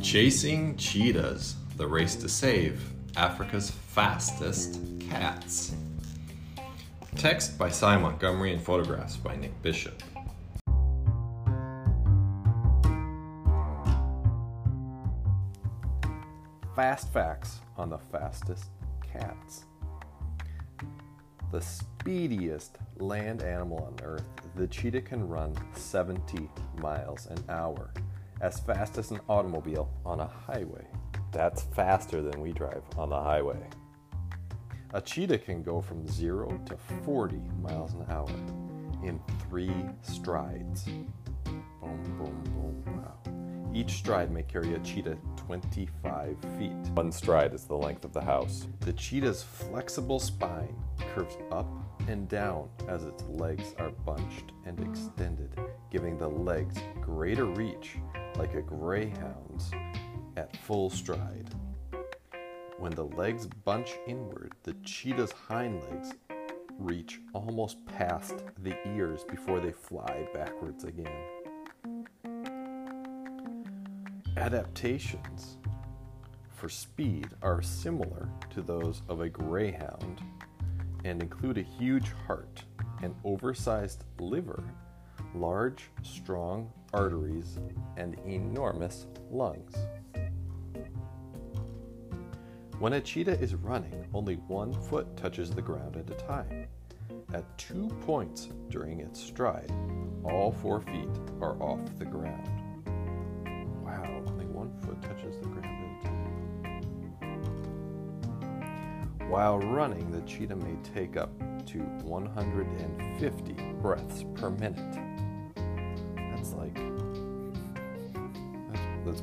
Chasing Cheetahs The Race to Save Africa's Fastest Cats. Text by Sy Montgomery and photographs by Nic Bishop. Fast facts on the fastest cats. The speediest land animal on earth, the cheetah can run 70 miles an hour, as fast as an automobile on a highway. That's faster than we drive on the highway. A cheetah can go from 0 to 40 miles an hour in three strides. Boom, boom, boom. Each stride may carry a cheetah 25 feet. One stride is the length of the house. The cheetah's flexible spine curves up and down as its legs are bunched and extended, giving the legs greater reach like a greyhound's at full stride. When the legs bunch inward, the cheetah's hind legs reach almost past the ears before they fly backwards again. Adaptations for speed are similar to those of a greyhound and include a huge heart, an oversized liver, large, strong arteries, and enormous lungs. When a cheetah is running, only one foot touches the ground at a time. At two points during its stride, all four feet are off the ground. Touches the ground. While running, the cheetah may take up to 150 breaths per minute. That's like that's, that's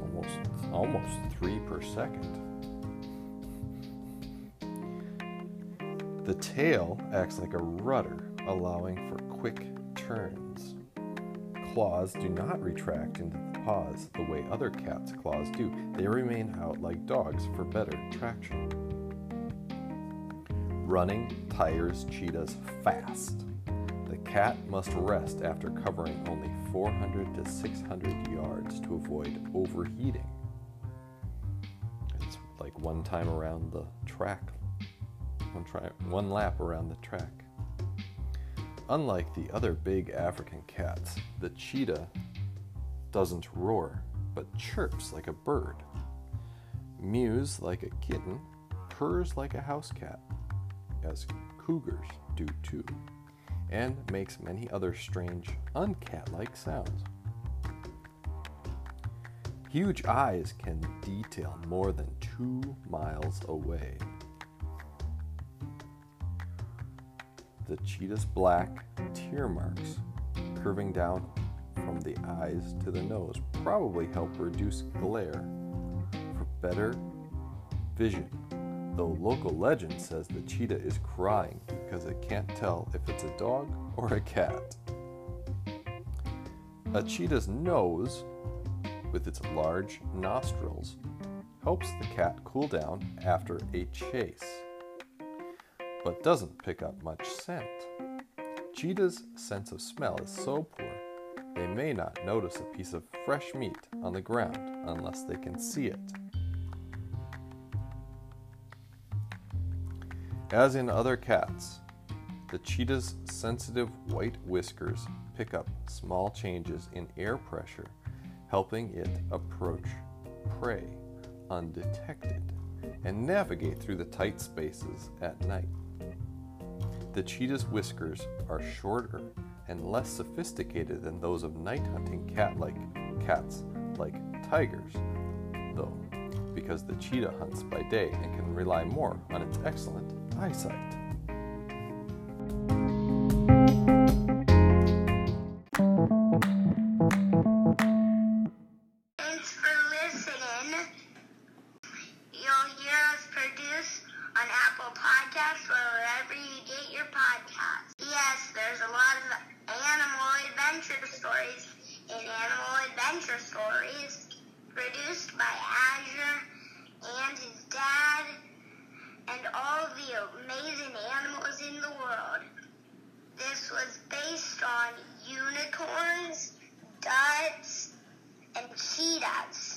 almost almost three per second. The tail acts like a rudder, allowing for quick turns. Claws do not retract into the paws the way other cats' claws do. They remain out like dogs for better traction. Running tires cheetahs fast. The cat must rest after covering only 400 to 600 yards to avoid overheating. It's like one time around the track, one, tri- one lap around the track. Unlike the other big African cats, the cheetah doesn't roar, but chirps like a bird, mews like a kitten, purrs like a house cat, as cougars do too, and makes many other strange, uncat like sounds. Huge eyes can detail more than two miles away. The cheetah's black tear marks curving down from the eyes to the nose probably help reduce glare for better vision. Though local legend says the cheetah is crying because it can't tell if it's a dog or a cat. A cheetah's nose, with its large nostrils, helps the cat cool down after a chase, but doesn't pick up much scent. Cheetah's sense of smell is so poor they may not notice a piece of fresh meat on the ground unless they can see it. As in other cats, the cheetah's sensitive white whiskers pick up small changes in air pressure, helping it approach prey undetected and navigate through the tight spaces at night. The cheetah's whiskers are shorter and less sophisticated than those of night hunting cat like cats like tigers, though, because the cheetah hunts by day and can rely more on its excellent eyesight. Thanks for listening. stories and animal adventure stories produced by Azure and his dad and all the amazing animals in the world. This was based on unicorns, duds, and cheetahs.